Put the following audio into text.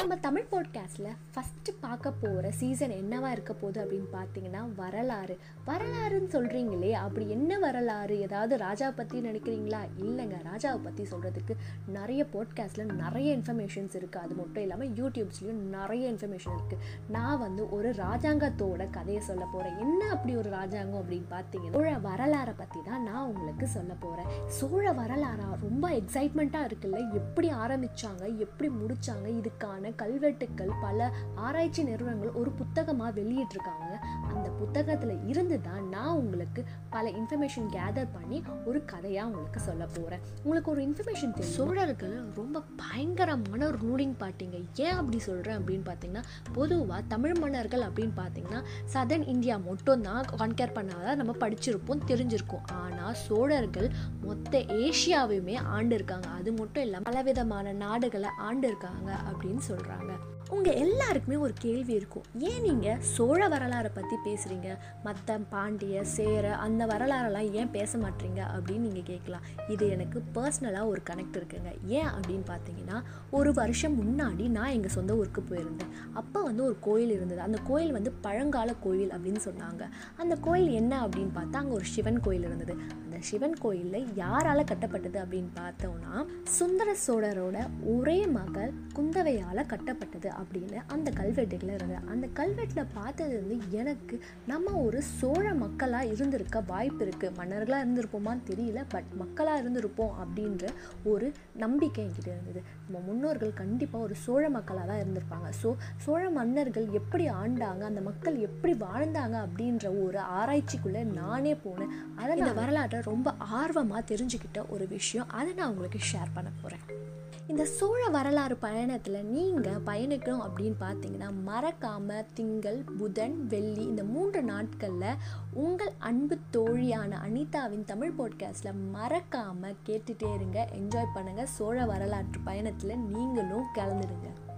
நம்ம தமிழ் பாட்காஸ்டில் ஃபஸ்ட்டு பார்க்க போகிற சீசன் என்னவாக இருக்க போகுது அப்படின்னு பார்த்தீங்கன்னா வரலாறு. வரலாறுன்னு சொல்கிறீங்களே அப்படி என்ன வரலாறு? ஏதாவது ராஜாவை பற்றி நினைக்கிறீங்களா? இல்லைங்க. ராஜாவை பற்றி சொல்கிறதுக்கு நிறைய பாட்காஸ்ட்டில் நிறைய இன்ஃபர்மேஷன்ஸ் இருக்குது அது மட்டும் இல்லாமல் யூடியூப்ஸ்லேயும் நிறைய இன்ஃபர்மேஷன் இருக்குது நான் வந்து ஒரு ராஜாங்கத்தோட கதையை சொல்ல போகிறேன் என்ன அப்படி ஒரு ராஜாங்கம் அப்படின்னு பார்த்தீங்கன்னா சோழ வரலாறை பற்றி தான் நான் உங்களுக்கு சொல்ல போகிறேன் சோழ வரலாறா? ரொம்ப எக்ஸைட்மெண்ட்டாக இருக்குல்ல. எப்படி ஆரம்பித்தாங்க எப்படி முடித்தாங்க இதுக்கான கல்வெட்டுக்கள் பல ஆராய்ச்சி நிறுவனங்கள் ஒரு புத்தகமாக வெளியிட்டிருக்காங்க. புத்தகத்தில் இருந்து தான் நான் உங்களுக்கு பல இன்ஃபர்மேஷன் கேதர் பண்ணி ஒரு கதையாக உங்களுக்கு சொல்ல போகிறேன் உங்களுக்கு ஒரு இன்ஃபர்மேஷன் தெரியும்? சோழர்கள் ரொம்ப பயங்கரமான ரூலிங் பார்ட்டிங்க ஏன் அப்படி சொல்கிறேன் அப்படின்னு பார்த்தீங்கன்னா பொதுவாக தமிழ் மன்னர்கள் அப்படின்னு பார்த்தீங்கன்னா சதர்ன் இந்தியா மட்டும் தான் கான்கேர் பண்ணாதான் நம்ம படிச்சிருப்போம் தெரிஞ்சிருக்கோம். ஆனால் சோழர்கள் மொத்த ஏஷியாவையுமே ஆண்டு இருக்காங்க அது மட்டும் இல்லாமல் பலவிதமான நாடுகளை ஆண்டு இருக்காங்க அப்படின்னு சொல்கிறாங்க உங்கள் எல்லாருக்குமே ஒரு கேள்வி இருக்கும். ஏன் நீங்கள் சோழ வரலாறை பற்றி பேசுகிறீங்க மற்ற பாண்டிய சேர அந்த வரலாறெல்லாம் ஏன் பேச மாட்டீங்க? அப்படின்னு நீங்கள் கேட்கலாம். இது எனக்கு பர்சனலாக ஒரு கனெக்ட் இருக்குங்க. ஏன் அப்படின்னு பார்த்தீங்கன்னா ஒரு வருஷம் முன்னாடி நான் எங்கள் சொந்த ஊருக்கு போயிருந்தேன். அப்போ வந்து ஒரு கோயில் இருந்தது. அந்த கோயில் வந்து பழங்கால கோயில் அப்படின்னு சொன்னாங்க. அந்த கோயில் என்ன அப்படின்னு பார்த்தா அங்கே ஒரு சிவன் கோயில் இருந்தது. அந்த சிவன் கோயிலில் யாரால் கட்டப்பட்டது அப்படின்னு பார்த்தோம்னா சுந்தர சோழரோட ஒரே மகள் குந்தவையால் கட்டப்பட்டது அப்படின்னு அந்த கல்வெட்டுகளில் இருந்தது அந்த கல்வெட்டில் பார்த்தது வந்து எனக்கு நம்ம ஒரு சோழ மக்களாக இருந்திருக்க வாய்ப்பு இருக்குது மன்னர்களாக இருந்திருப்போமான்னு தெரியல பட் மக்களாக இருந்திருப்போம் அப்படின்ற ஒரு நம்பிக்கை என்கிட்ட இருந்தது. நம்ம முன்னோர்கள் கண்டிப்பாக ஒரு சோழ மக்களாக தான் இருந்திருப்பாங்க. ஸோ சோழ மன்னர்கள் எப்படி ஆண்டாங்க அந்த மக்கள் எப்படி வாழ்ந்தாங்க அப்படின்ற ஒரு ஆராய்ச்சிக்குள்ளே நானே போனேன். அதை இந்த வரலாற்றை ரொம்ப ஆர்வமாக தெரிஞ்சுக்கிட்ட ஒரு விஷயம் அதை நான் உங்களுக்கு ஷேர் பண்ண போகிறேன் இந்த சோழ வரலாறு பயணத்தில் நீங்கள் பயணிக்க பயணிக்கணும் அப்படின்னு பார்த்தீங்கன்னா மறக்காமல் திங்கள் புதன் வெள்ளி இந்த மூன்று நாட்களில் உங்கள் அன்பு தோழியான அனிதாவின் தமிழ் பாட்காஸ்ட்டில் மறக்காமல் கேட்டுகிட்டே இருங்க. என்ஜாய் பண்ணுங்கள் சோழ வரலாற்று பயணத்தில் நீங்களும் கலந்துடுங்க